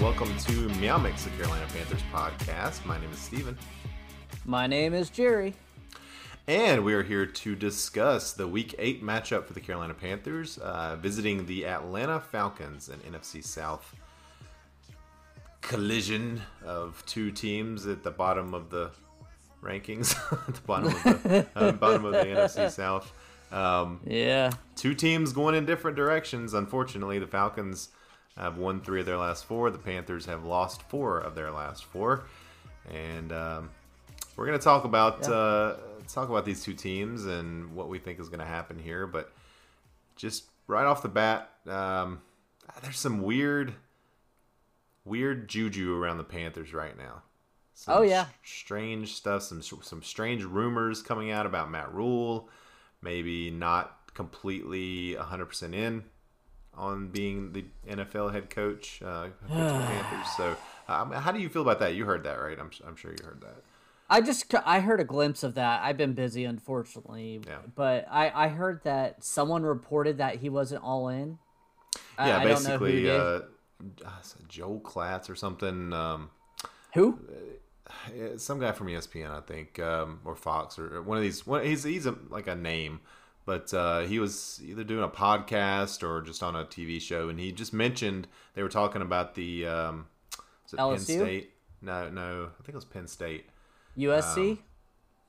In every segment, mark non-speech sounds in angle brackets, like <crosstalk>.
And welcome to Meow Mix, the Carolina Panthers podcast. My name is Steven. My name is Jerry. And we are here to discuss the Week 8 matchup for the Carolina Panthers, uh, visiting the Atlanta Falcons, an NFC South collision of two teams at the bottom of the rankings, <laughs> at the bottom of the, uh, <laughs> bottom of the NFC South. Um, Yeah. two teams going in different directions. Unfortunately, the Falcons have won three of their last four. The Panthers have lost four of their last four, and um, we're going to talk about Yeah. uh, talk about these two teams and what we think is going to happen here. But just right off the bat, um, there's some weird, weird juju around the Panthers right now. Some Oh, yeah. strange stuff. Some some strange rumors coming out about Matt Rhule, maybe not completely 100% in on being the NFL head coach uh, <sighs> Panthers. So, um, how do you feel about that? You heard that, right? I'm I'm sure you heard that. I just I heard a glimpse of that. I've been busy, unfortunately. Yeah. But I I heard that someone reported that he wasn't all in. Yeah, I don't know who basically, did. uh, uh, Joel Klatt or something. Um, Who? Some guy from ESPN, I think, um, or Fox, or one of these. One, he's he's a, like a name, but uh, he was either doing a podcast or just on a TV show, and he just mentioned they were talking about the um, was it Penn State. No, no, I think it was Penn State. USC? Um,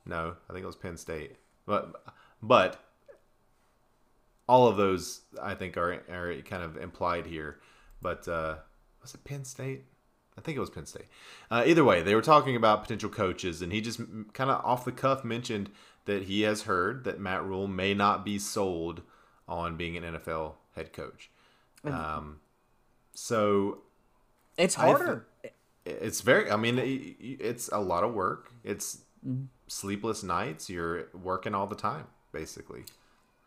No, I think it was Penn State. But but all of those I think are are kind of implied here. But uh, was it Penn State? I think it was Penn State. Uh, either way, they were talking about potential coaches, and he just kind of off the cuff mentioned that he has heard that Matt Rhule may not be sold on being an NFL head coach. Um, so it's I th- harder. it's very i mean it- it's a lot of work it's sleepless nights you're working all the time basically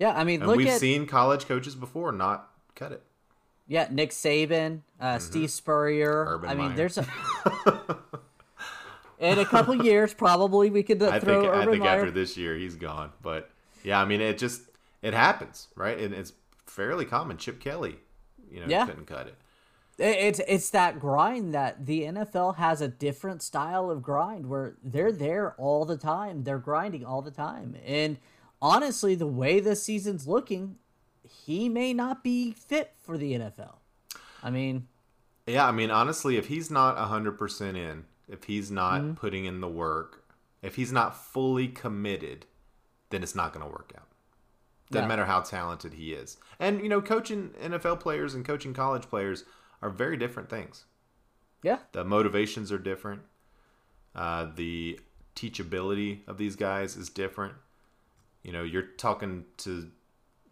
yeah, I mean, we've at seen college coaches before not cut it yeah, Nick Saban, uh, Steve Spurrier. Mm-hmm. Urban I mean, there's a <laughs> in a couple years probably we could uh, <laughs> i throw think i think Meyer. after this year he's gone but yeah i mean it just it happens right and it's fairly common chip kelly you know Yeah. couldn't cut it It- It's it's that grind that the NFL has a different style of grind where they're there all the time. They're grinding all the time. And honestly, the way this season's looking, he may not be fit for the NFL. I mean, Yeah, I mean, honestly, if he's not 100% in, if he's not Mm-hmm. putting in the work, if he's not fully committed, then it's not going to work out. Doesn't No. matter how talented he is. And, you know, coaching NFL players and coaching college players are very different things. yeah, The motivations are different. Uh, the teachability of these guys is different. You know, you're talking to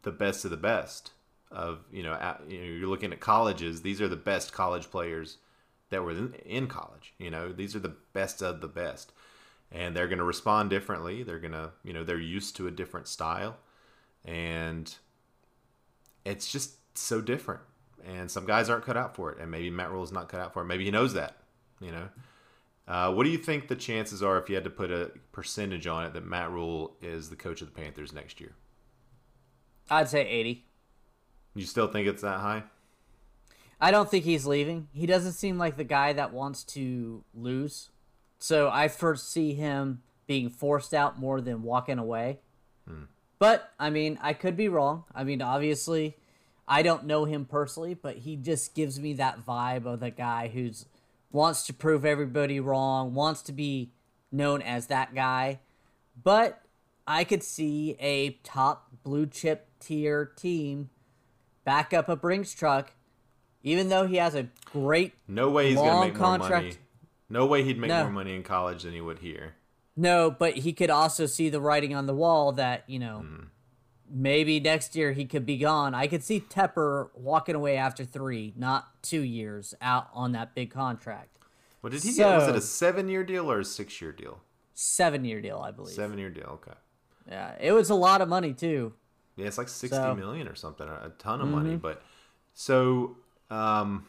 the best of the best of you know, at, you know you're looking at colleges. These are the best college players that were in, in college. You know, these are the best of the best, and they're going to respond differently. They're going to you know they're used to a different style, and it's just so different. And some guys aren't cut out for it, and maybe Matt Rhule is not cut out for it. Maybe he knows that. You know, uh, what do you think the chances are if you had to put a percentage on it that Matt Rhule is the coach of the Panthers next year? I'd say 80. You still think it's that high? I don't think he's leaving. He doesn't seem like the guy that wants to lose. So I foresee him being forced out more than walking away. Hmm. But I mean, I could be wrong. I mean, obviously, I don't know him personally, but he just gives me that vibe of the guy who's wants to prove everybody wrong, wants to be known as that guy. But I could see a top blue chip tier team back up a Brinks truck, even though he has a great No way he's going to Long make more money. contract. No way he'd make No. more money in college than he would here. No, but he could also see the writing on the wall that, you know, Hmm. maybe next year he could be gone. I could see Tepper walking away after three, not two years out on that big contract. What did he get? Was it a seven-year deal or a six-year deal? Seven year deal, I believe. Seven-year deal. Okay. Yeah, it was a lot of money too. Yeah, it's like sixty So- million or something, a ton of money. But so, um,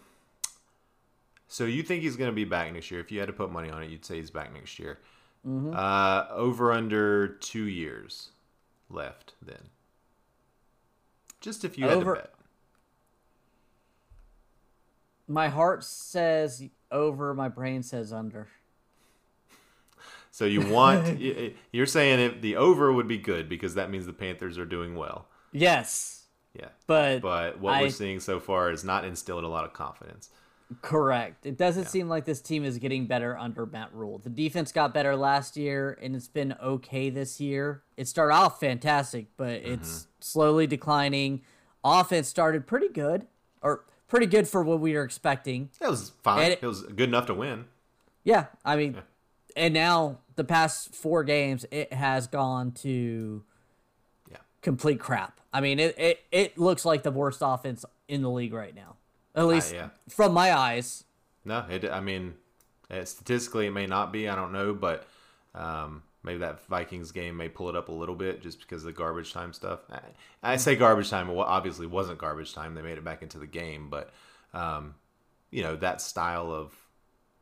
so you think he's going to be back next year? If you had to put money on it, you'd say he's back next year. Uh, over under two years left. Then, just if you had Over- to bet. My heart says over, my brain says under. So you want <laughs> you're saying if the over would be good because that means the Panthers are doing well. Yes. Yeah. But But what I- we're seeing so far is not instilled a lot of confidence. Correct. It doesn't seem like this team is getting better under Matt Rhule. The defense got better last year, and it's been okay this year. It started off fantastic, but Mm-hmm. it's slowly declining. Offense started pretty good, or pretty good for what we were expecting. It was fine. It, it- was good enough to win. Yeah, I mean, and now the past four games, it has gone to Yeah. Complete crap. I mean, it, it, it looks like the worst offense in the league right now, at least yeah. from my eyes. No, it. I mean, eh, statistically, it may not be. I don't know, but um, maybe that Vikings game may pull it up a little bit just because of the garbage time stuff. I, I say garbage time. It wa- obviously wasn't garbage time. They made it back into the game, but um, you know that style of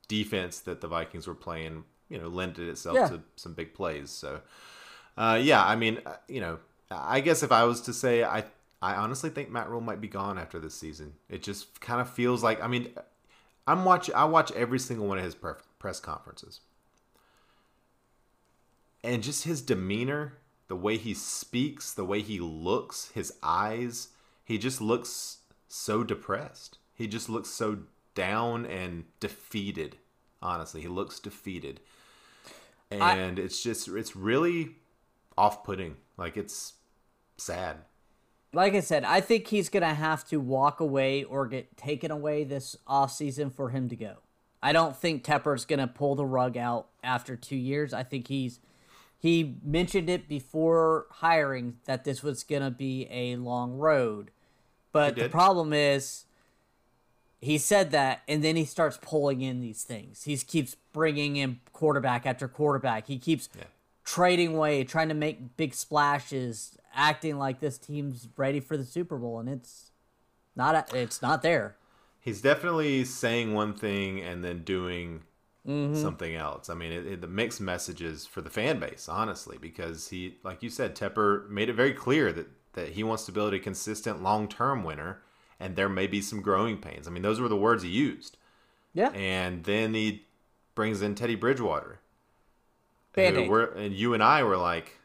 defense that the Vikings were playing, you know, lended itself Yeah. to some big plays. So, uh, yeah, I mean, uh, you know, I guess if I was to say, I I honestly think Matt Rhule might be gone after this season. It just kind of feels like, I mean, I'm watching. I watch every single one of his pref- press conferences, and just his demeanor, the way he speaks, the way he looks, his eyes. He just looks so depressed. He just looks so down and defeated. Honestly, he looks defeated, and it's just it's really off-putting. Like it's sad. like I said, I think he's gonna have to walk away or get taken away this off season for him to go. I don't think Tepper's gonna pull the rug out after two years. I think he's he mentioned it before hiring that this was gonna be a long road. But the problem is he said that and then he starts pulling in these things. He keeps bringing in quarterback after quarterback. He keeps Yeah. Trading away, trying to make big splashes, acting like this team's ready for the Super Bowl, and it's not. It's not there. He's definitely saying one thing and then doing mm-hmm. something else. I mean, it, it, the mixed messages for the fan base, honestly, because he, like you said, Tepper made it very clear that that he wants to build a consistent long term winner, and there may be some growing pains. I mean, those were the words he used. Yeah, And then he brings in Teddy Bridgewater. Who Band-Aid. we're- and you and I were like,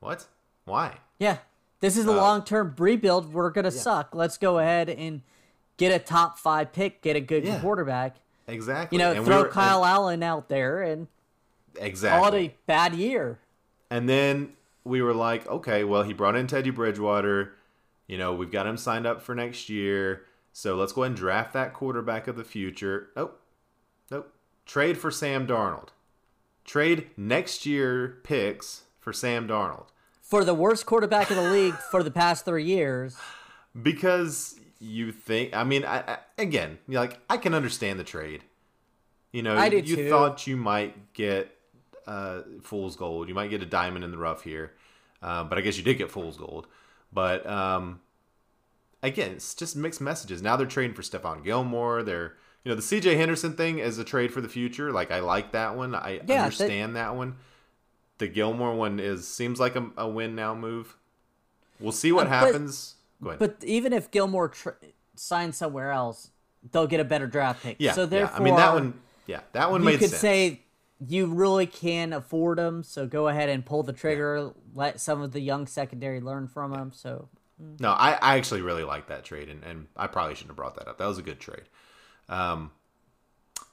what? Why? yeah. This is a Uh, long term rebuild. We're gonna suck. Let's go ahead and get a top five pick, get a good Yeah. quarterback. Exactly. You know, And we throw were- Kyle Allen out there and and- exactly. call it a bad year. And then we were like, okay, well, he brought in Teddy Bridgewater. You know, we've got him signed up for next year. So let's go ahead and draft that quarterback of the future. Nope. Nope. Trade for Sam Darnold. Trade next year picks for Sam Darnold. For the worst quarterback in the league for the past three years. Because you think, I mean, I, I, again, like, I can understand the trade. You know, you too. thought you might get uh, fool's gold. You might get a diamond in the rough here. Uh, but I guess you did get fool's gold. But um, again, it's just mixed messages. Now they're trading for Stephon Gilmore. They're, you know, the CJ Henderson thing is a trade for the future. Like, I like that one. I Yeah, understand that one. The Gilmore one is seems like a, a win now move. We'll see what Uh, but- happens. Go ahead. But even if Gilmore tr- signs somewhere else, they'll get a better draft pick. Yeah, So yeah. therefore, I mean that one. Yeah, that one made sense. you made could sense. say you really can afford them, so go ahead and pull the trigger. Let some of the young secondary learn from them. So no, I, I actually really like that trade, and, and I probably shouldn't have brought that up. That was a good trade. Um,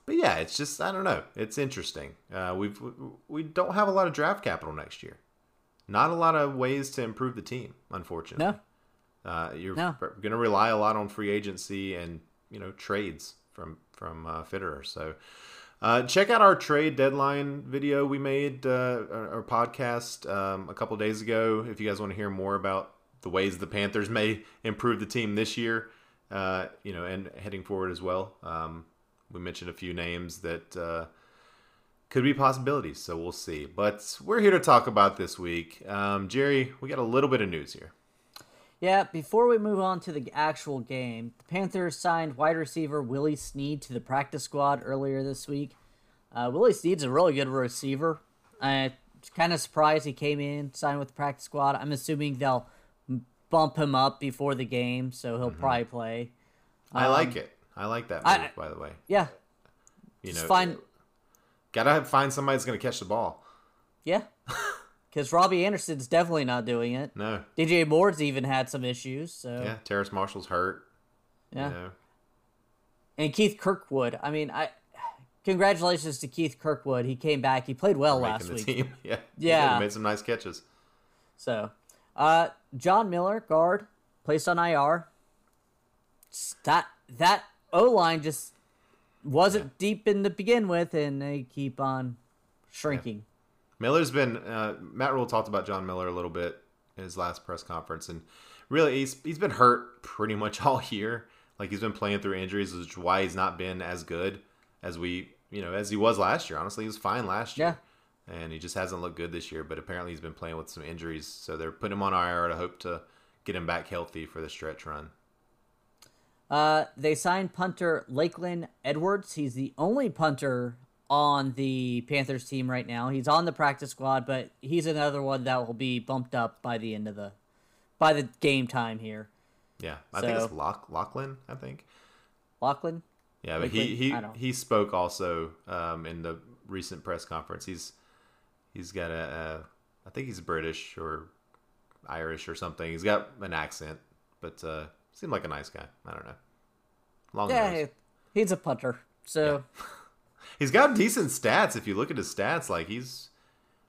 but yeah, it's just I don't know. It's interesting. Uh, we've we don't have a lot of draft capital next year. Not a lot of ways to improve the team, unfortunately. no, Uh, you're No. going to rely a lot on free agency and you know trades from from uh, Fitterer. So uh, check out our trade deadline video we made uh, our, our podcast um, a couple days ago. If you guys want to hear more about the ways the Panthers may improve the team this year, uh, you know, and heading forward as well. Um, we mentioned a few names that. Uh, could be possibilities, so we'll see. But we're here to talk about this week. Um, Jerry, we got a little bit of news here. yeah. Before we move on to the actual game, the Panthers signed wide receiver Willie Snead to the practice squad earlier this week. Uh, Willie Snead's a really good receiver. I was kind of surprised he came in, signed with the practice squad. I'm assuming they'll bump him up before the game, so he'll mm-hmm. probably play. I um, like it. I like that move, I- by the way. Yeah, You just know, find gotta find somebody that's gonna catch the ball. yeah, <laughs> because Robbie Anderson's definitely not doing it. No, DJ Moore's even had some issues. So yeah, Terrace Marshall's hurt. yeah. You know? and Keith Kirkwood. I mean, I congratulations to Keith Kirkwood. He came back. He played well last making the week. team. <laughs> Yeah, Yeah. He made some nice catches. So, uh, John Miller, guard, placed on IR. That that O line just wasn't deep in to begin with, and they keep on shrinking. Miller's been uh, Matt Rhule talked about John Miller a little bit in his last press conference, and really he's he's been hurt pretty much <laughs> all year. Like he's been playing through injuries, which is why he's not been as good as we you know as he was last year. Honestly, he was fine last year, and he just hasn't looked good this year. But apparently he's been playing with some injuries, so they're putting him on IR to hope to get him back healthy for the stretch run. Uh, they signed punter Lakeland Edwards. He's the only punter on the Panthers team right now. He's on the practice squad, but he's another one that will be bumped up by the end of the by the game time here. Yeah, I think it's So- Lock Lachlan. I think. Lachlan. Yeah, but he Lakeland? he don't- he spoke also um, in the recent press conference. He's he's got a, I think he's British or Irish or something. He's got an accent, but uh, seemed like a nice guy. I don't know. Long Yeah, nose. he's a punter. So <laughs> He's got decent stats. If you look at his stats, like he's,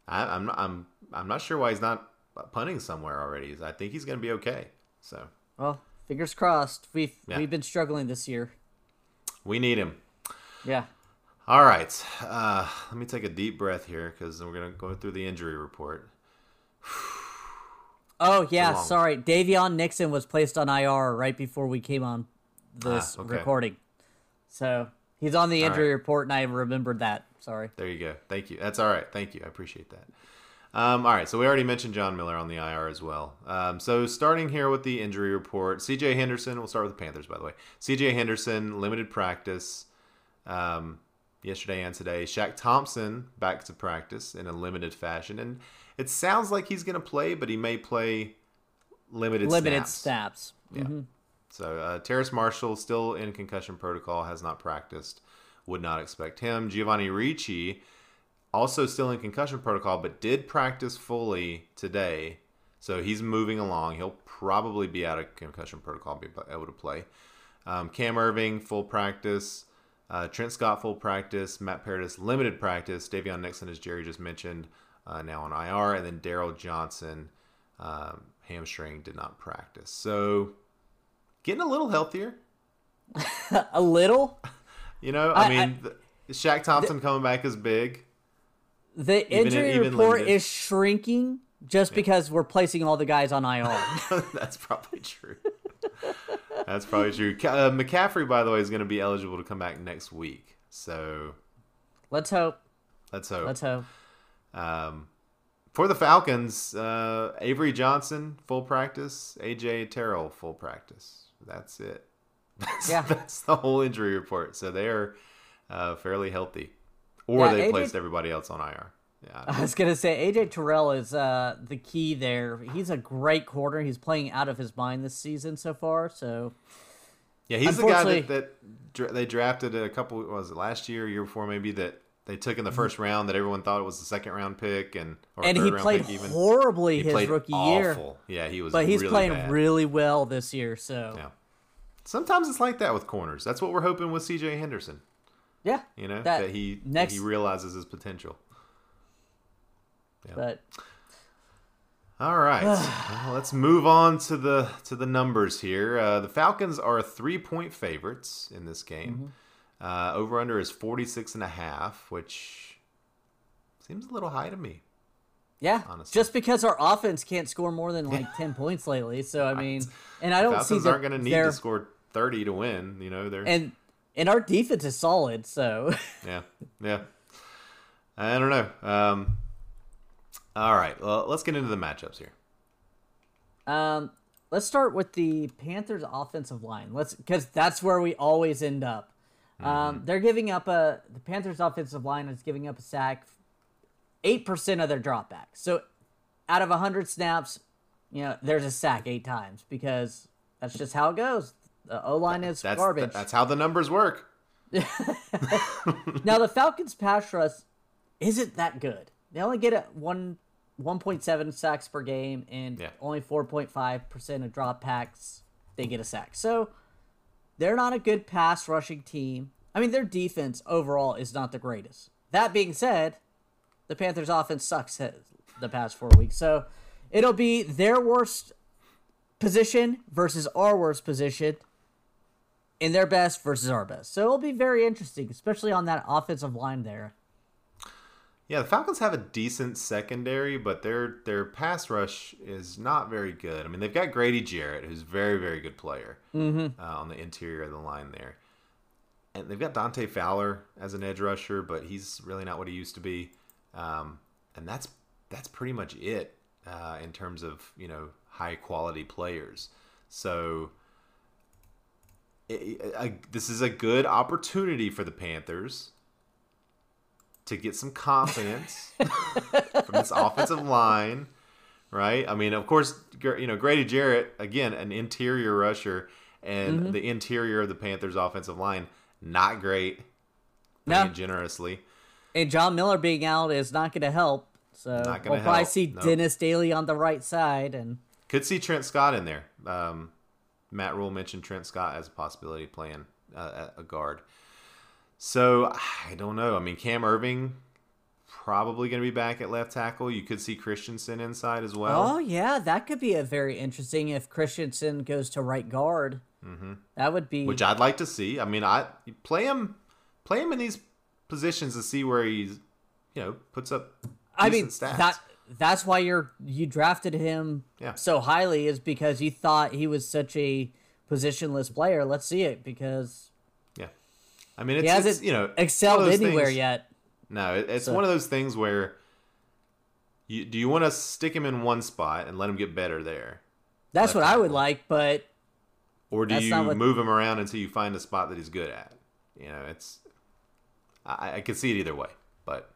I, I'm not, I'm I'm not sure why he's not punting somewhere already. I think he's going to be okay. So well, fingers crossed. We've Yeah. we've been struggling this year. we need him. Yeah. All right, uh, let me take a deep breath here because we're gonna go through the injury report. <sighs> Oh yeah, long- sorry. Daviyon Nixon was placed on IR right before we came on this Ah, okay. recording. So he's on the injury right. report, and I remembered that. Sorry. There you go. Thank you. That's all right. Thank you. I appreciate that. Um, all right. So we already mentioned John Miller on the IR as well. Um, so starting here with the injury report, CJ Henderson. We'll start with the Panthers, by the way. CJ Henderson limited practice um, yesterday and today. Shaq Thompson back to practice in a limited fashion, and it sounds like he's going to play, but he may play limited Limited snaps. snaps. Mm-hmm. So uh, Terrace Marshall still in concussion protocol, has not practiced. Would not expect him. Giovanni Ricci also still in concussion protocol, but did practice fully today. So he's moving along. He'll probably be out of concussion protocol, be able to play. Um, Cam Erving full practice. Uh, Trent Scott full practice. Matt Paradis limited practice. Daviyon Nixon, as Jerry just mentioned, uh, now on IR, and then Darryl Johnson um, hamstring did not practice. So getting a little healthier. <laughs> a little. You know, I, I- mean, the, Shaq Thompson coming back is big. The injury even report limited. is shrinking just because we're placing all the guys on IR. <laughs> That's probably true. <laughs> That's probably true. Uh, McCaffrey, by the way, is going to be eligible to come back next week. So Let's hope. let's hope. Let's hope. Um, for the Falcons, uh, Avery Johnson full practice, AJ Terrell full practice. That's it. That's, <laughs> Yeah. that's the whole injury report. So they are uh, fairly healthy, or Yeah, they AJ placed everybody else on IR. Yeah, I I was gonna say AJ Terrell is uh, the key there. He's a great corner. He's playing out of his mind this season so far. So Yeah, he's the guy that, that dra- they drafted a couple. Was it last year, year before, maybe that they took in the first round that everyone thought it was the second round pick, and and he played horribly He his played rookie awful. year, Yeah, he was. but he's really playing bad. really well this year. So Yeah. Sometimes it's like that with corners. That's what we're hoping with C.J. Henderson. yeah, You know That that, he next- he realizes his potential. But All right, <sighs> well, let's move on to the to the numbers here. Uh, the Falcons are three point favorites in this game. Mm-hmm. Uh, over under is 46 and a half, which seems a little high to me. yeah, Honestly. just because our offense can't score more than like <laughs> ten points lately. So I mean, and I don't see Falcons that aren't going to need to score 30 to win. You know, they're and and our defense is solid. So yeah, yeah. I don't know. Um, all right, well, let's get into the matchups here. Um, let's start with the Panthers' offensive line. Let's because that's where we always end up. Um, they're giving up a the Panthers' offensive line is giving up a sack eight percent of their dropbacks. So out of hundred snaps, you know, there's a sack eight times because that's just how it goes. The O line is That's garbage. that's how the numbers work. <laughs> now the Falcons pass rush isn't that good. They only get a one one point seven sacks per game and Yeah. only four point five percent of dropbacks they get a sack. So they're not a good pass rushing team. I mean their defense overall is not the greatest. That being said, the Panthers offense sucks the past four weeks. So it'll be their worst position versus our worst position in their best versus our best. So it'll be very interesting, especially on that offensive line there. Yeah, the Falcons have a decent secondary, but their their pass rush is not very good. I mean, they've got Grady Jarrett, who's a very very good player Mm-hmm. uh, on the interior of the line there, and they've got Dante Fowler as an edge rusher, but he's really not what he used to be. Um, and that's that's pretty much it uh, in terms of you know high quality players. So it, I, this is a good opportunity for the Panthers to get some confidence from this offensive line, right? I mean, of course, you know Grady Jarrett again, an interior rusher, and the interior of the Panthers' offensive line not great. No. Generously. And John Miller being out is not going to help. So we'll probably see no. Dennis Daly on the right side, and Could see Trent Scott in there. Um, Matt Rhule mentioned Trent Scott as a possibility playing uh, a guard. So <sighs> I don't know. I mean, Cam Erving probably going to be back at left tackle. You could see Christensen inside as well. oh yeah, that could be a very interesting if Christensen goes to right guard. Mm-hmm. That would be which I'd like to see. I mean, I play him, play him in these positions to see where he's, you know, puts up. I mean stats. that that's why you're you drafted him Yeah. so highly is because you thought he was such a positionless player. Let's see it because. I mean, it's, he hasn't you know excelled anywhere things- yet. No, it, it's So- one of those things where you do you want to stick him in one spot and let him get better there, That's what I would like, but or do you what- move him around until you find a spot that he's good at? You know, it's I, I could see it either way, but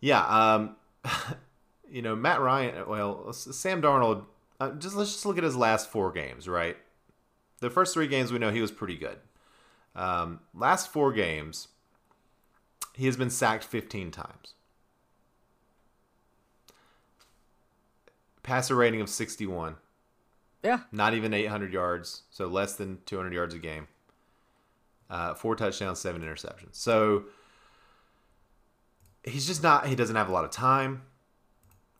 yeah, um, <laughs> you know, Matt Ryan. Well, Sam Darnold. Uh, just let's just look at his last four games, right? The first three games we know he was pretty good. Um, last four games, he has been sacked 15 times. Passer rating of 61. yeah, Not even 800 yards, so less than 200 yards a game. Uh, four touchdowns, seven interceptions. So he's just not. He doesn't have a lot of time.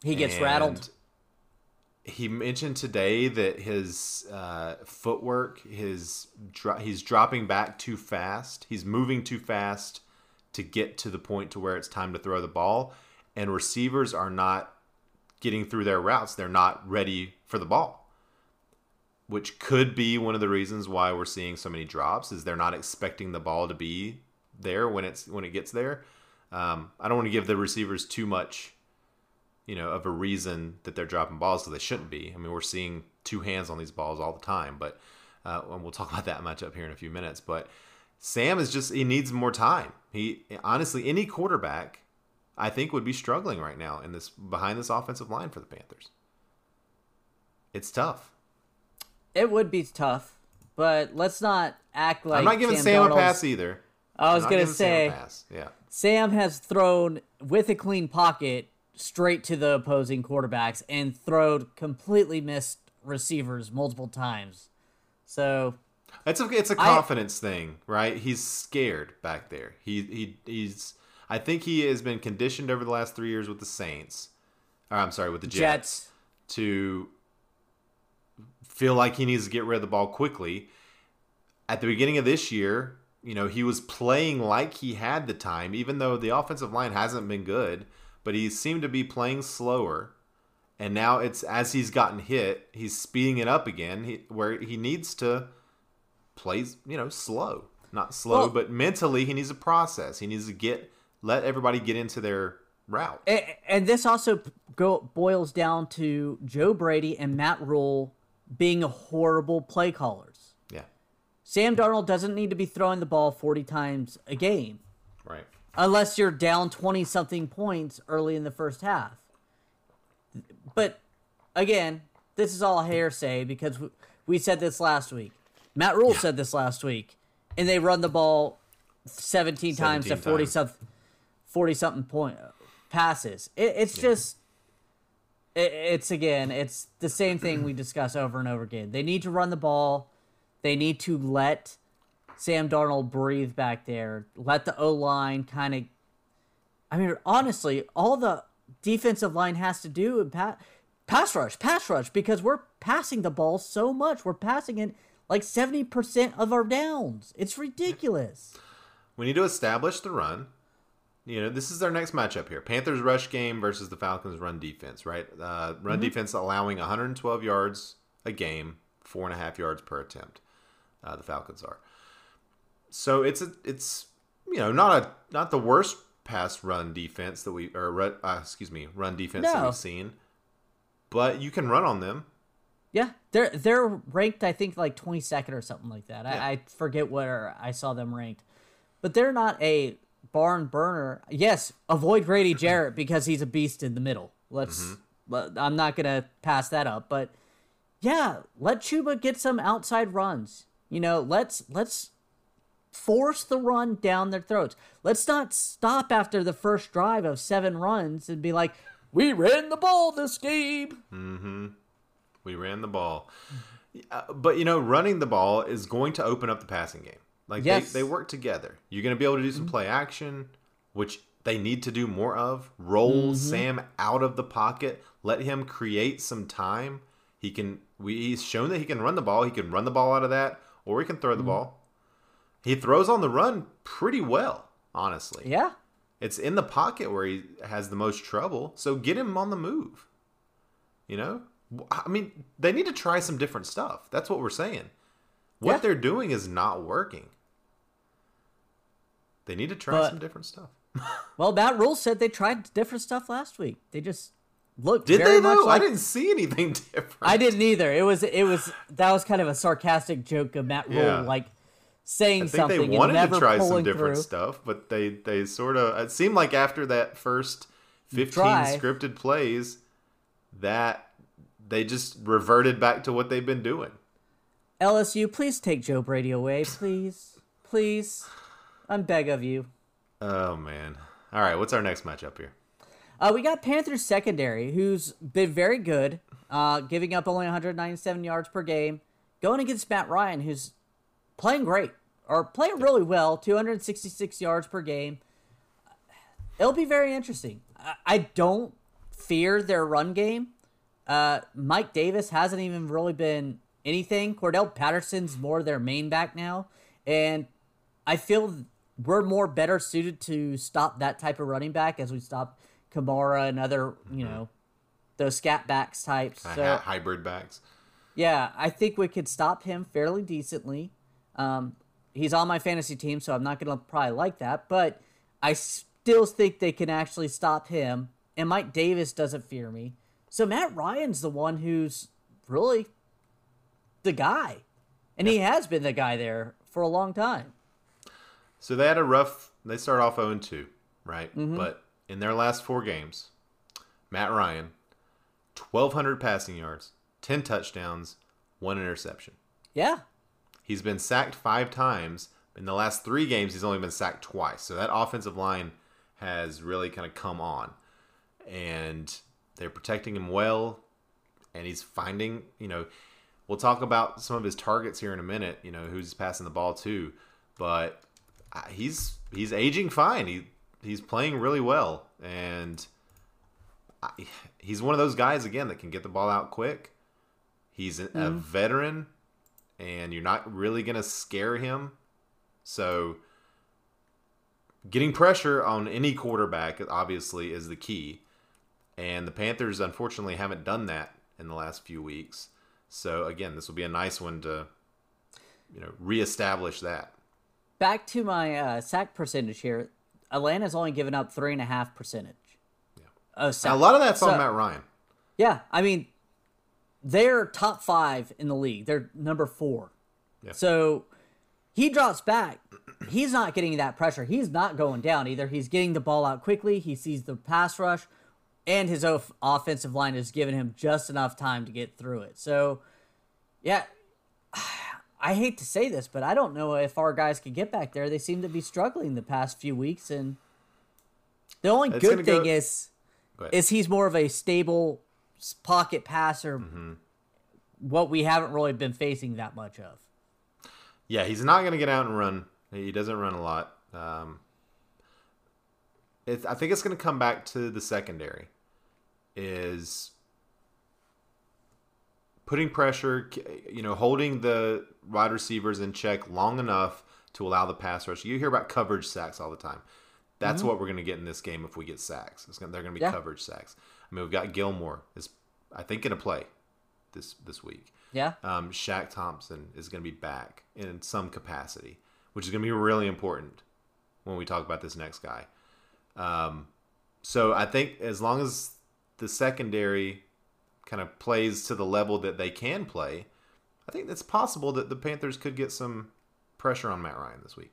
he gets rattled. He mentioned today that his uh, footwork, his dro- he's dropping back too fast. He's moving too fast to get to the point to where it's time to throw the ball, and receivers are not getting through their routes. They're not ready for the ball, which could be one of the reasons why we're seeing so many drops. Is they're not expecting the ball to be there when it's when it gets there. Um, I don't want to give the receivers too much you know, of a reason that they're dropping balls because they shouldn't be. I mean, we're seeing two hands on these balls all the time, but uh, and we'll talk <laughs> about that matchup here in a few minutes. But Sam is just he needs more time. He honestly, any quarterback, I think, would be struggling right now in this behind this offensive line for the Panthers. It's tough. It would be tough, but let's not act like I'm not giving Sam, Sam, a pass either. I was gonna giving Sam say yeah. Sam has thrown with a clean pocket straight to the opposing quarterbacks and thrown completely missed receivers multiple times. So It's a it's a I- confidence thing, right? He's scared back there. He he he's. I think he has been conditioned over the last three years with the Saints. Or I'm sorry, with the Jets, Jets, to feel like he needs to get rid of the ball quickly. At the beginning of this year, you know, he was playing like he had the time, even though the offensive line hasn't been good. But he seemed to be playing slower and now it's as he's gotten hit, he's speeding it up again. He, where he needs to play, you know, slow, not slow, Well- but mentally he needs a process. He needs to get let everybody get into their route. A- and this also go boils down to Joe Brady and Matt Rhule being horrible play callers. Yeah, Sam Darnold doesn't need to be throwing the ball 40 times a game right. Unless you're down 20 something points early in the first half. But again, this is all hearsay because we, we said this last week. Matt Rhule said this last week, and they run the ball 17, times 17 to 40 times. something, 40 something point passes. It, it's just, it, it's again, it's the same thing we discuss over and over again. They need to run the ball. They need to let Sam Darnold breathe back there. Let the O line kind of. I mean, honestly, all the defensive line has to do is pa- pass rush, pass rush, because we're passing the ball so much. We're passing it like seventy percent of our downs. It's ridiculous. We need to establish the run. You know, this is our next matchup here: Panthers rush game versus the Falcons run defense. Right, uh, run defense allowing 112 yards a game, four and a half yards per attempt. Uh, the Falcons are. So it's a it's you know not a not the worst pass run defense that we or uh, excuse me run defense that we've seen, but you can run on them. Yeah, they're they're ranked. I think like twenty second or something like that. Yeah. I, I forget where I saw them ranked, but they're not a barn burner. Yes, avoid Grady Jarrett because he's a beast in the middle. Let's. but I'm not gonna pass that up, but yeah, let Chuba get some outside runs. You know, let's let's force the run down their throats. Let's not stop after the first drive of seven runs and be like, "We ran the ball this game." We ran the ball. Uh, but you know, running the ball is going to open up the passing game. Like Yes. Mm-hmm. they, they work together. You're going to be able to do some play action, which they need to do more of. Roll Mm-hmm. Sam out of the pocket. Let him create some time. He can. We, he's shown that he can run the ball. He can run the ball out of that, or he can throw Mm-hmm. the ball. He throws on the run pretty well, honestly. Yeah, It's in the pocket where he has the most trouble. So get him on the move. You know? I mean, they need to try some different stuff. That's what we're saying. What Yeah. they're doing is not working. They need to try But- some different stuff. <laughs> Well, Matt Rhule said they tried different stuff last week. They just looked Did they though? like I didn't see anything <laughs> different. I didn't either. It was it was that was kind of a sarcastic joke of Matt Rhule Yeah. like saying I think something they wanted and never to try some different through. stuff, but they they sort of it seemed like after that first 15 Try. scripted plays that they just reverted back to what they've been doing. LSU, please take Joe Brady away, please, please. I'm beg of you. Oh man. All right, what's our next matchup here? Uh, we got Panthers secondary, who's been very good, uh, giving up only 197 yards per game, going against Matt Ryan, who's playing great or playing really well, 266 yards per game. It'll be very interesting. I, I don't fear their run game. Uh, Mike Davis hasn't even really been anything. Cordarrelle Patterson's more their main back now, and I feel we're more better suited to stop that type of running back as we stop Kamara and other, you know, those scat backs types. So hybrid backs. yeah, I think we could stop him fairly decently. Um, he's on my fantasy team, so I'm not gonna probably like that, but I still think they can actually stop him. And Mike Davis doesn't fear me, so Matt Ryan's the one who's really the guy, and he has been the guy there for a long time. So they had a rough. They start off 0 2, right? Mm-hmm. But in their last four games, Matt Ryan, 1,200 passing yards, 10 touchdowns, one interception. Yeah, He's been sacked five times. In the last three games, he's only been sacked twice. So that offensive line has really kind of come on. And they're protecting him well. And he's finding, you know, we'll talk about some of his targets here in a minute, you know, who's passing the ball to. But uh, he's he's aging fine. He he's playing really well. And I, he's one of those guys, again, that can get the ball out quick. He's a, a veteran and you're not really going to scare him. So getting pressure on any quarterback obviously is the key. And the Panthers unfortunately haven't done that in the last few weeks. So again, this will be a nice one to you know, reestablish that. back to my uh, sack percentage here. Atlanta's only given up three and a half percentage. Yeah, of a lot of that's So- on Matt Ryan. Yeah, I mean, they're top five in the league. They're number four. Yeah. So he drops back. He's not getting that pressure. He's not going down either. He's getting the ball out quickly. He sees the pass rush, and his off- offensive line has given him just enough time to get through it. So, yeah, <sighs> I hate to say this, but I don't know if our guys could get back there. They seem to be struggling the past few weeks, and the only It's good thing go- is Go is he's more of a stable pocket passer. Mm-hmm. What we haven't really been facing that much of. Yeah, he's not going to get out and run. He doesn't run a lot. Um, it, I think it's going to come back to the secondary. Is putting pressure, you know, holding the wide receivers in check long enough to allow the pass rush. You hear about coverage sacks all the time. That's what we're going to get in this game if we get sacks. It's gonna, they're going to be Yeah. coverage sacks. I mean, we've got Gilmore is I think going to play this this week. Yeah, Um, Shaq Thompson is going to be back in some capacity, which is going to be really important when we talk about this next guy. Um, so I think as long as the secondary kind of plays to the level that they can play, I think it's possible that the Panthers could get some pressure on Matt Ryan this week.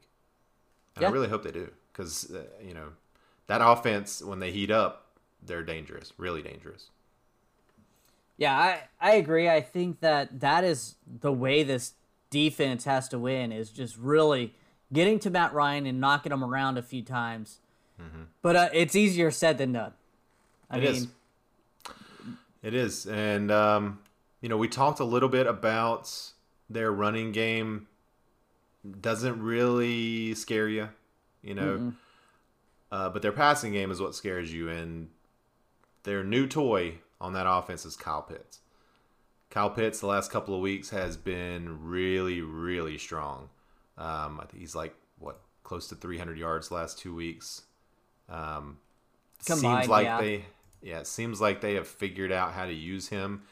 And I really hope they do because uh, you know that offense when they heat up, they're dangerous, really dangerous. yeah, I I agree. I think that that is the way this defense has to win is just really getting to Matt Ryan and knocking him around a few times. But uh, it's easier said than done. I It mean, is. It is. And, um, you know, we talked a little bit about their running game doesn't really scare you, you know, uh, but their passing game is what scares you. And their new toy on that offense is Kyle Pitts. Kyle Pitts, the last couple of weeks, has been really, really strong. Um, I think he's like, what, close to 300 yards the last two weeks. Um, Combined, seems like yeah. they yeah, it seems like they have figured out how to use him.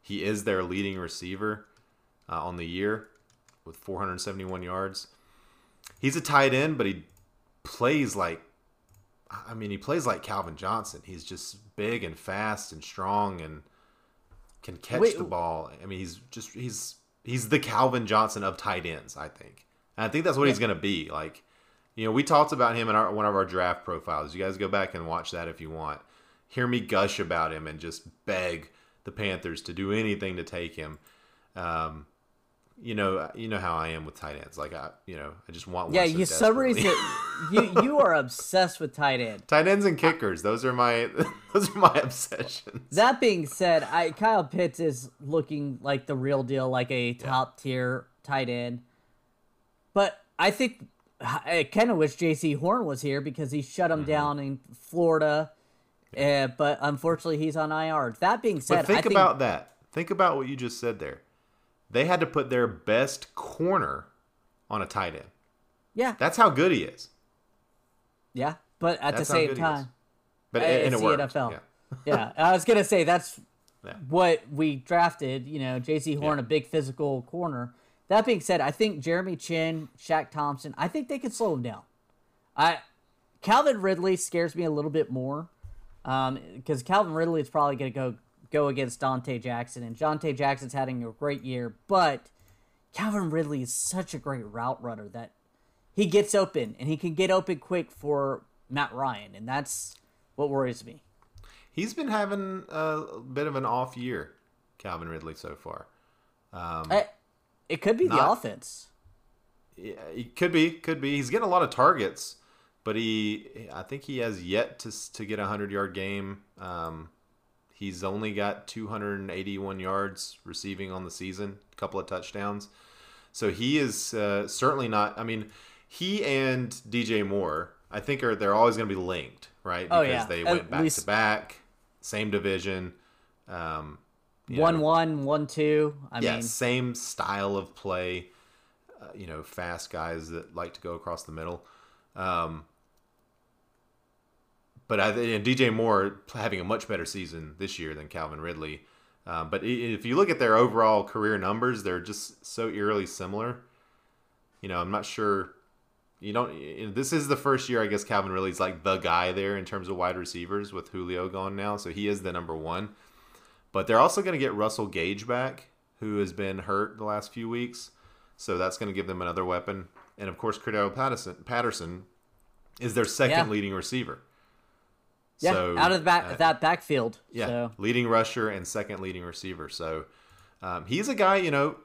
He is their leading receiver uh, on the year with 471 yards. He's a tight end, but he plays like I mean, he plays like Calvin Johnson. He's just big and fast and strong and can catch Wait, the ball. I mean, he's just he's he's the Calvin Johnson of tight ends, I think. And I think that's what he's going to be. Like, you know, we talked about him in our one of our draft profiles. You guys go back and watch that if you want. Hear me gush about him and just beg the Panthers to do anything to take him. Um, you know, you know how I am with tight ends. Like I, you know, I just want one yeah, so you some reason <laughs> you you are obsessed with tight end. <laughs> tight ends and kickers. Those are my <laughs> those are my obsessions. That being said, I Kyle Pitts is looking like the real deal, like a top tier tight end. But I think I kind of wish Jaycee Horn was here because he shut Mm-hmm. him down in Florida. Uh, but unfortunately, he's on IR. That being said, But think I think, about that. Think about what you just said there. They had to put their best corner on a tight end. yeah, That's how good he is. yeah. But at That's the same good he is. time, But and it's it the worked. NFL. Yeah. yeah, I was gonna say that's <laughs> Yeah. what we drafted. You know, Jaycee Horn, Yeah. a big physical corner. That being said, I think Jeremy Chinn, Shaq Thompson, I think they could slow him down. I Calvin Ridley scares me a little bit more um, because Calvin Ridley is probably going to go go against Donte Jackson, and Donte Jackson's having a great year, but Calvin Ridley is such a great route runner that he gets open and he can get open quick for Matt Ryan, and that's what worries me. He's been having a bit of an off year, Calvin Ridley, so far. I, it could be the offense. Yeah, he could be, could be. He's getting a lot of targets, but he, I think he has yet to to get a hundred yard game. Um, he's only got 281 yards receiving on the season, a couple of touchdowns. So he is uh, certainly not. I mean, he and DJ Moore, I think, are they're always going to be linked, right? Oh, Because yeah. they At went back least- to back, same division. Um, One know, one, one two. I yeah, mean, same style of play. Uh, you know, fast guys that like to go across the middle. Um, but I and DJ Moore having a much better season this year than Calvin Ridley. Um, but if you look at their overall career numbers, they're just so eerily similar. You know, I'm not sure. You don't. You know, this is the first year, I guess. Calvin Ridley's like the guy there in terms of wide receivers with Julio gone now, so he is the number one. But they're also going to get Russell Gage back, who has been hurt the last few weeks. So that's going to give them another weapon. And of course, Cordarrelle Patterson, Patterson is their second Yeah. leading receiver. Yeah, So, out of the back uh, that backfield. yeah, So leading rusher and second leading receiver. So um, he's a guy, you know,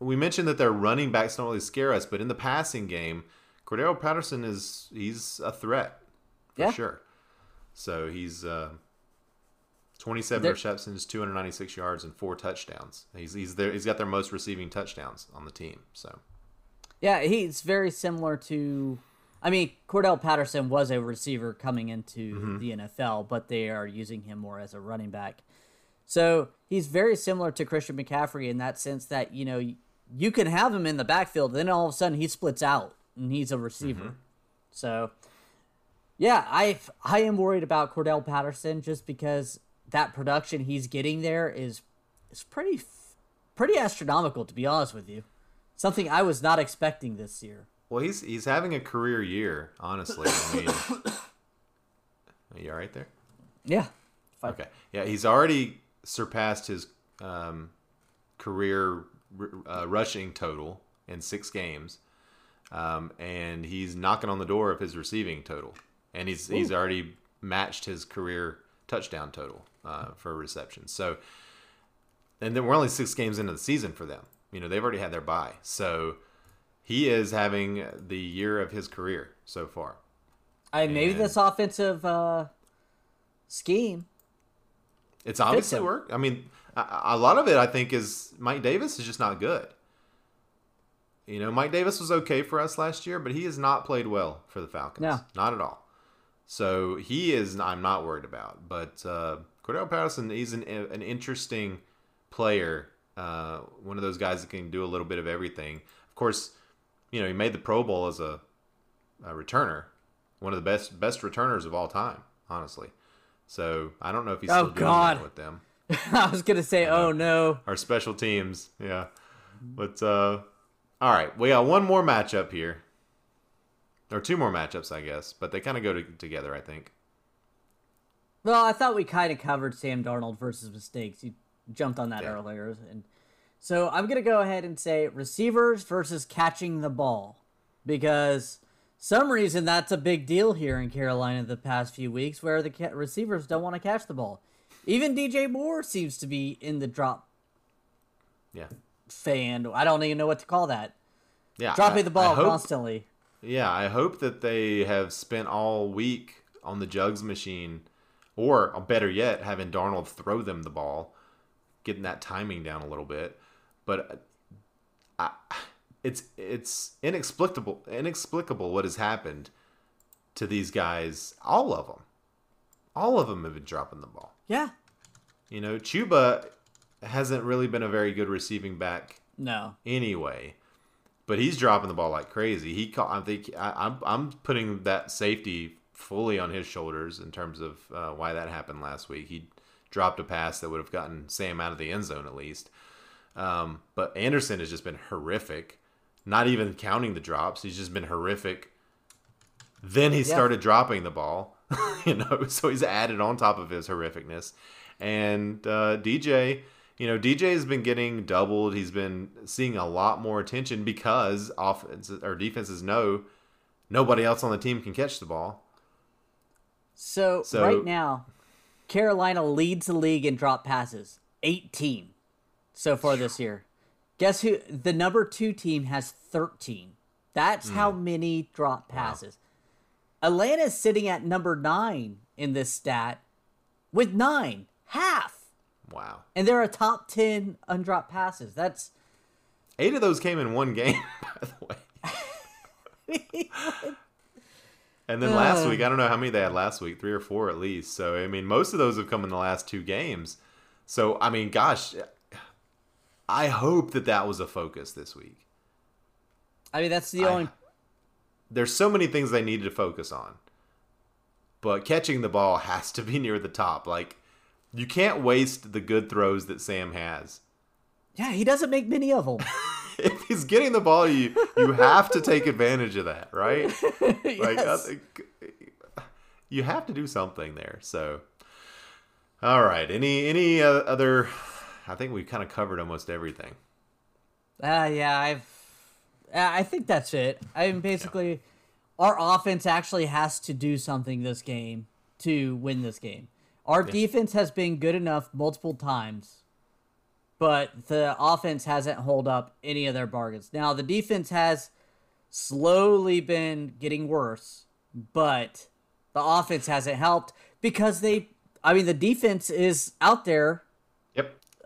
we mentioned that their running backs don't really scare us, but in the passing game, Cordarrelle Patterson is he's a threat for Yeah. sure. So he's uh, 27 There- receptions, 296 yards, and four touchdowns. He's he's there. He's got their most receiving touchdowns on the team. So Yeah, he's very similar to. I mean, Cordarrelle Patterson was a receiver coming into Mm-hmm. the NFL, but they are using him more as a running back. So he's very similar to Christian McCaffrey in that sense that you know you, can have him in the backfield, then all of a sudden he splits out and he's a receiver. Mm-hmm. So yeah, I I am worried about Cordarrelle Patterson just because that production he's getting there is is pretty pretty astronomical to be honest with you. Something I was not expecting this year. Well, he's he's having a career year. Honestly, I mean, <coughs> are you all right there? Yeah. Okay. Yeah, he's already surpassed his um, career r- uh, rushing total in six games, um, and he's knocking on the door of his receiving total, and he's he's already matched his career touchdown total uh, for receptions. So, and then we're only six games into the season for them. You know, they've already had their bye, so he is having the year of his career so far. I maybe And- this offensive uh, scheme. It's obviously worked. I mean, a, a lot of it, I think, is Mike Davis is just not good. You know, Mike Davis was okay for us last year, but he has not played well for the Falcons. No. Not at all. So he is, I'm not worried about. But uh, Cordarrelle Patterson, he's an, an interesting player. Uh, one of those guys that can do a little bit of everything. Of course, you know, he made the Pro Bowl as a, a returner, one of the best best returners of all time, honestly. So I don't know if he's Oh, still doing God. that with them <laughs> I was gonna say, oh no. our special teams. Yeah. But uh all right, we got one more matchup here. Or two more matchups, I guess, but they kind of go to, together, I think. Well, I thought we kind of covered Sam Darnold versus mistakes. You jumped on that Yeah. earlier, and so I'm gonna go ahead and say receivers versus catching the ball, because some reason that's a big deal here in Carolina the past few weeks, where the ca- receivers don't want to catch the ball. Even DJ Moore seems to be in the drop Yeah. fan. I don't even know what to call that. Yeah. Dropping I- the ball hope, constantly. Yeah, I hope that they have spent all week on the jugs machine or uh, better yet, having Darnold throw them the ball, getting that timing down a little bit. But I, it's it's inexplicable inexplicable what has happened to these guys, all of them. All of them have been dropping the ball. Yeah. You know, Chuba hasn't really been a very good receiving back No. anyway. But he's dropping the ball like crazy. He, ca- I think, I, I'm, I'm putting that safety fully on his shoulders in terms of uh, why that happened last week. He dropped a pass that would have gotten Sam out of the end zone at least. Um, but Anderson has just been horrific. Not even counting the drops, he's just been horrific. Then he started dropping the ball, <laughs> you know, so he's added on top of his horrificness. And uh, DJ, you know, DJ has been getting doubled. He's been seeing a lot more attention because offense or defenses know nobody else on the team can catch the ball. So, So- right now, Carolina leads the league in drop passes, 18 so far this year. Guess who? The number two team has 13. That's how Hmm. many drop passes. Atlanta's sitting at number nine in this stat with nine, half. Wow. And they're a top 10 undropped passes. That's Eight of those came in one game, <laughs> by the way. And then last Uh. week, I don't know how many they had last week, three or four at least. So, I mean, most of those have come in the last two games. So, I mean, gosh, I hope that that was a focus this week. I mean that's the I- only There's so many things they needed to focus on. But catching the ball <laughs> has to be near the top. Like, you can't waste the good throws that Sam has. Yeah, he doesn't make many of them. <laughs> If he's getting the ball, you you have to take advantage of that, right? <laughs> Like, Yes. you have to do something there. So, all right. Any any uh, other? I think we've kind of covered almost everything. Uh, yeah, I've. uh, I think that's it. I mean, basically, our offense actually has to do something this game to win this game. Our defense has been good enough multiple times but the offense hasn't hold up any of their bargains. Now the defense has slowly been getting worse, but the offense hasn't helped because they I mean the defense is out there.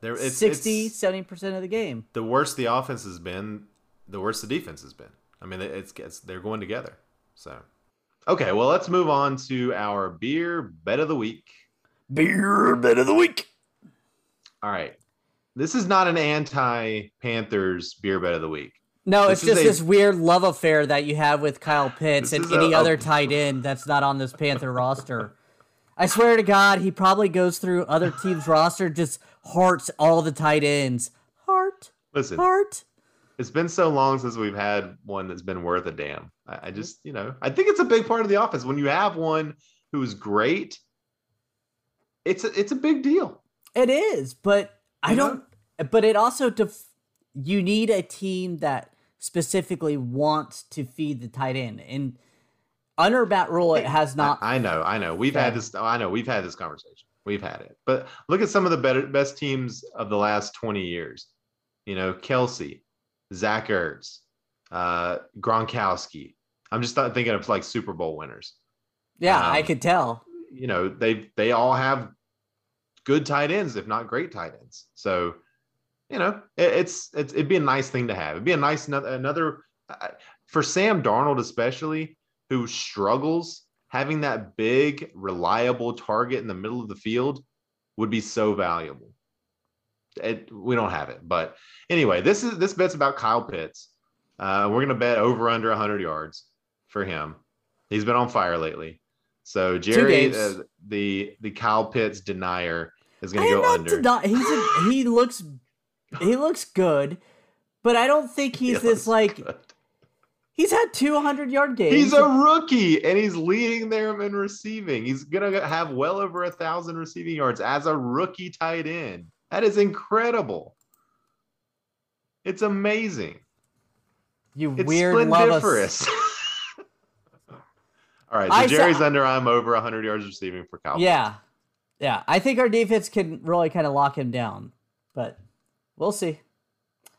There, it's, 60 it's 70% of the game. the worse the offense has been, the worse the defense has been. I mean, it's, it's they're going together. So, okay, well, let's move on to our beer bet of the week. Beer bet of the week. All right, this is not an anti Panthers beer bet of the week. No, This it's just a- this weird love affair that you have with Kyle Pitts and any a- other tight end that's not on this Panther roster. I swear to God, he probably goes through other teams' roster, just hearts all the tight ends. Heart, Listen, heart. it's been so long since we've had one that's been worth a damn. I, I mm-hmm. just, you know, I think it's a big part of the offense. When you have one who's great, it's a, it's a big deal. It is, but I don't. But it also def- you need a team that specifically wants to feed the tight end, and under Matt Rhule, it has not. I, I know, I know. We've had this. I know we've had this conversation. We've had it. But look at some of the better, best teams of the last twenty years. You know, Kelce, Zach Ertz, uh, Gronkowski. I'm just not thinking of like Super Bowl winners. yeah, I um, could tell. You know, they they all have good tight ends, if not great tight ends. So, you know, it, it's, it's it'd be a nice thing to have. It'd be a nice another, another uh, for Sam Darnold especially, who struggles. Having that big, reliable target in the middle of the field would be so valuable. It, we don't have it, but anyway, this is this bet's about Kyle Pitts. Uh, we're gonna bet over under 100 yards for him. He's been on fire lately. So Jerry, uh, the the Kyle Pitts denier, is gonna am go under. deni- he's a, he looks he looks good, but I don't think <laughs> He he's this like good. He's had 200 yard games. He's a rookie and he's leading them in receiving. He's gonna have well over a thousand receiving yards as a rookie tight end. That is incredible. It's amazing. you It's weird love us. <laughs> All right, so I Jerry's under. I'm over 100 yards receiving for Kyle. Yeah, yeah. I think our defense can really kind of lock him down, but we'll see.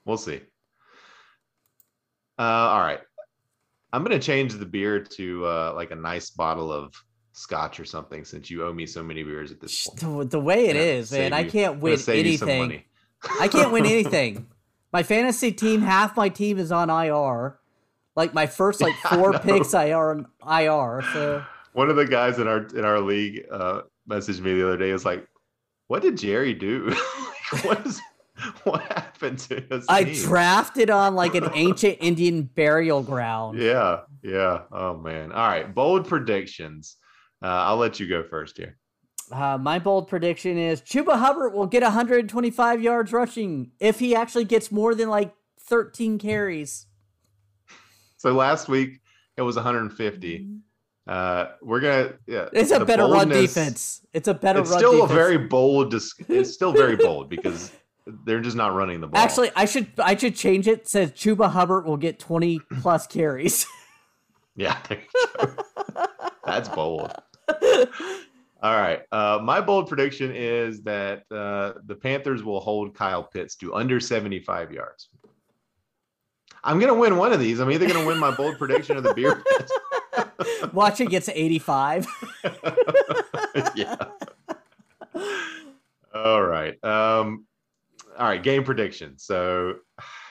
We'll see. Uh, all right. I'm gonna change the beer to uh, like a nice bottle of scotch or something since you owe me so many beers at this point. The, the way it Yeah, is, man, save I can't win you anything. I can't win <laughs> anything. My fantasy team, half my team is on IR. Like my first like <laughs> Yeah, four know. picks IR IR. So One of the guys in our in our league uh, messaged me the other day. Is like, "What did Jerry do? <laughs> what is <laughs> what happened to his I team?" drafted on like an <laughs> ancient Indian burial ground. Yeah, yeah. Oh man. All right. Bold predictions. Uh, I'll let you go first here. Uh, my bold prediction is Chuba Hubbard will get 125 yards rushing if he actually gets more than like 13 carries. So last week it was 150. Uh, we're gonna. Yeah, It's a better run defense. It's a better It's run still defense. a very bold. Dis- it's still very bold because <laughs> they're just not running the ball. Actually, I should I should change it. it says Chuba Hubbard will get 20 <clears throat> plus carries. yeah. there you go. <laughs> That's bold. All right. Uh, my bold prediction is that uh, the Panthers will hold Kyle Pitts to under 75 yards. I'm going to win one of these. I'm either going to win my bold prediction or the beer. <laughs> Watch it gets 85. <laughs> yeah. All right. Um, all right. Game prediction. So,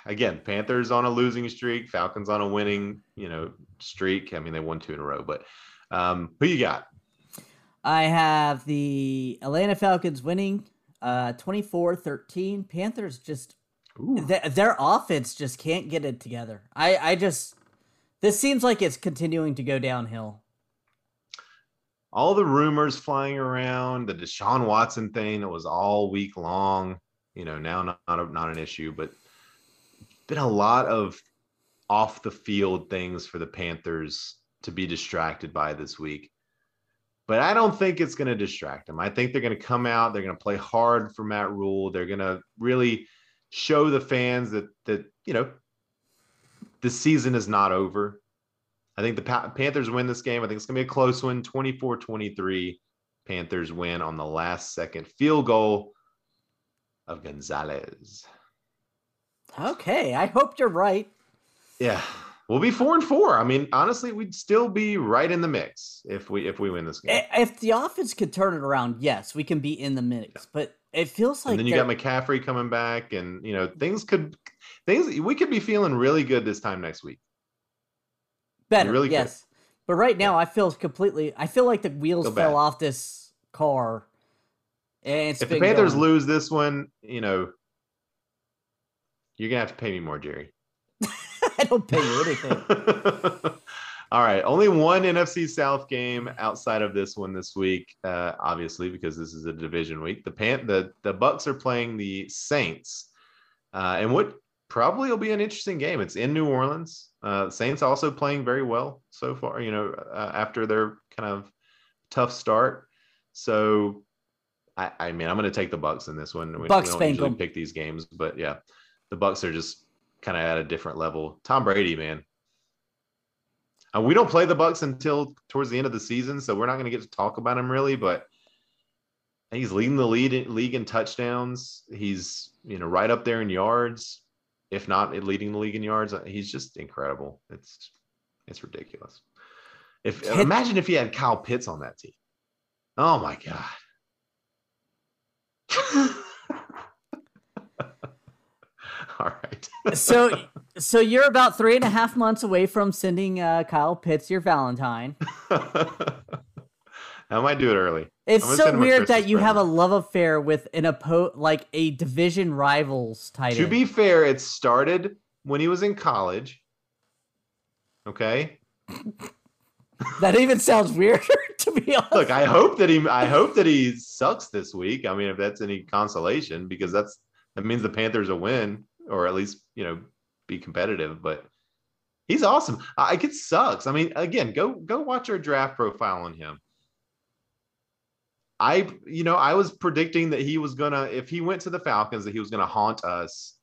again, Panthers on a losing streak, Falcons on a winning, you know, streak. I mean, they won two in a row, but um, who you got? I have the Atlanta Falcons winning uh 24-13. Panthers just th- their offense just can't get it together. I I just this seems like it's continuing to go downhill. all the rumors flying around, the Deshaun Watson thing that was all week long, you know, now not not, a, not an issue, but been a lot of off the field things for the Panthers to be distracted by this week. But I don't think it's going to distract them. I think they're going to come out, they're going to play hard for Matt Rhule. They're going to really show the fans that that, you know, the season is not over. I think the Pa- Panthers win this game. I think it's going to be a close one 24 23. Panthers win on the last second field goal of Gonzalez. Okay, I hope you're right. Yeah, we'll be four and four. I mean, honestly, we'd still be right in the mix if we if we win this game. If the offense could turn it around, yes, we can be in the mix. But it feels like and then you got McCaffrey coming back, and you know things could things we could be feeling really good this time next week. Better, really yes. Could. But right now, yeah. I feel completely. I feel like the wheels fell off this car. And if the Panthers going. lose this one, you know, you're gonna have to pay me more, Jerry. <laughs> I don't pay you anything. <laughs> All right, only one NFC South game outside of this one this week, uh, obviously because this is a division week. The Pan- the the Bucks are playing the Saints, uh, and what probably will be an interesting game. It's in New Orleans. Uh, Saints also playing very well so far. You know, uh, after their kind of tough start. So, I, I mean, I'm going to take the Bucks in this one. We, Bucks we don't usually pick these games, but yeah, the Bucks are just kind of at a different level. Tom Brady, man. Uh, we don't play the Bucks until towards the end of the season, so we're not going to get to talk about him really. But he's leading the lead league in touchdowns. He's you know right up there in yards if not leading the league in yards. Uh, he's just incredible. It's it's ridiculous. If Pitt- imagine if he had Kyle Pitts on that team. Oh my god. <laughs> All right. so so you're about three and a half months away from sending uh, Kyle Pitts your Valentine. <laughs> I might do it early. It's so weird that you present. have a love affair with an oppo like a division rivals title. To be fair, it started when he was in college. Okay. <laughs> that even sounds weirder <laughs> to be honest. Look, I hope that he I hope that he sucks this week. I mean, if that's any consolation, because that's that means the Panthers will win, or at least, you know, be competitive. But he's awesome. I, it sucks. I mean, again, go go watch our draft profile on him. I, you know, I was predicting that he was gonna, if he went to the Falcons, that he was gonna haunt us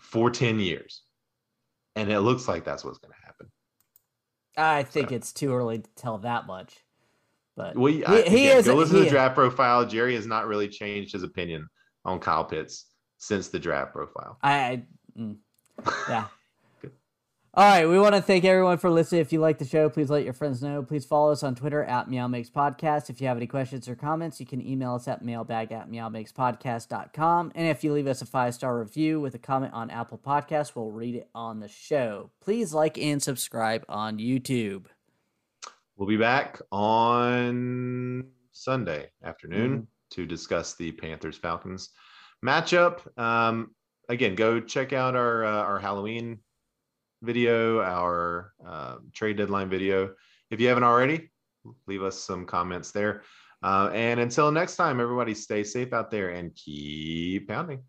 for 10 years. And it looks like that's what's gonna happen. I think so. it's too early to tell that much. But well, he, I, he again, is, go listen to the draft profile. Jerry has not really changed his opinion on Kyle Pitts since the draft profile. I, I mm, yeah. <laughs> All right, we want to thank everyone for listening. If you like the show, please let your friends know. Please follow us on Twitter at Meow Makes Podcast. If you have any questions or comments, you can email us at mailbag at meowmakespodcast.com. And if you leave us a five star review with a comment on Apple Podcasts, we'll read it on the show. Please like and subscribe on YouTube. We'll be back on Sunday afternoon mm-hmm. to discuss the Panthers Falcons matchup. Um, again, go check out our uh, our Halloween video, our uh, trade deadline video. If you haven't already, leave us some comments there. Uh, and until next time, everybody stay safe out there and keep pounding.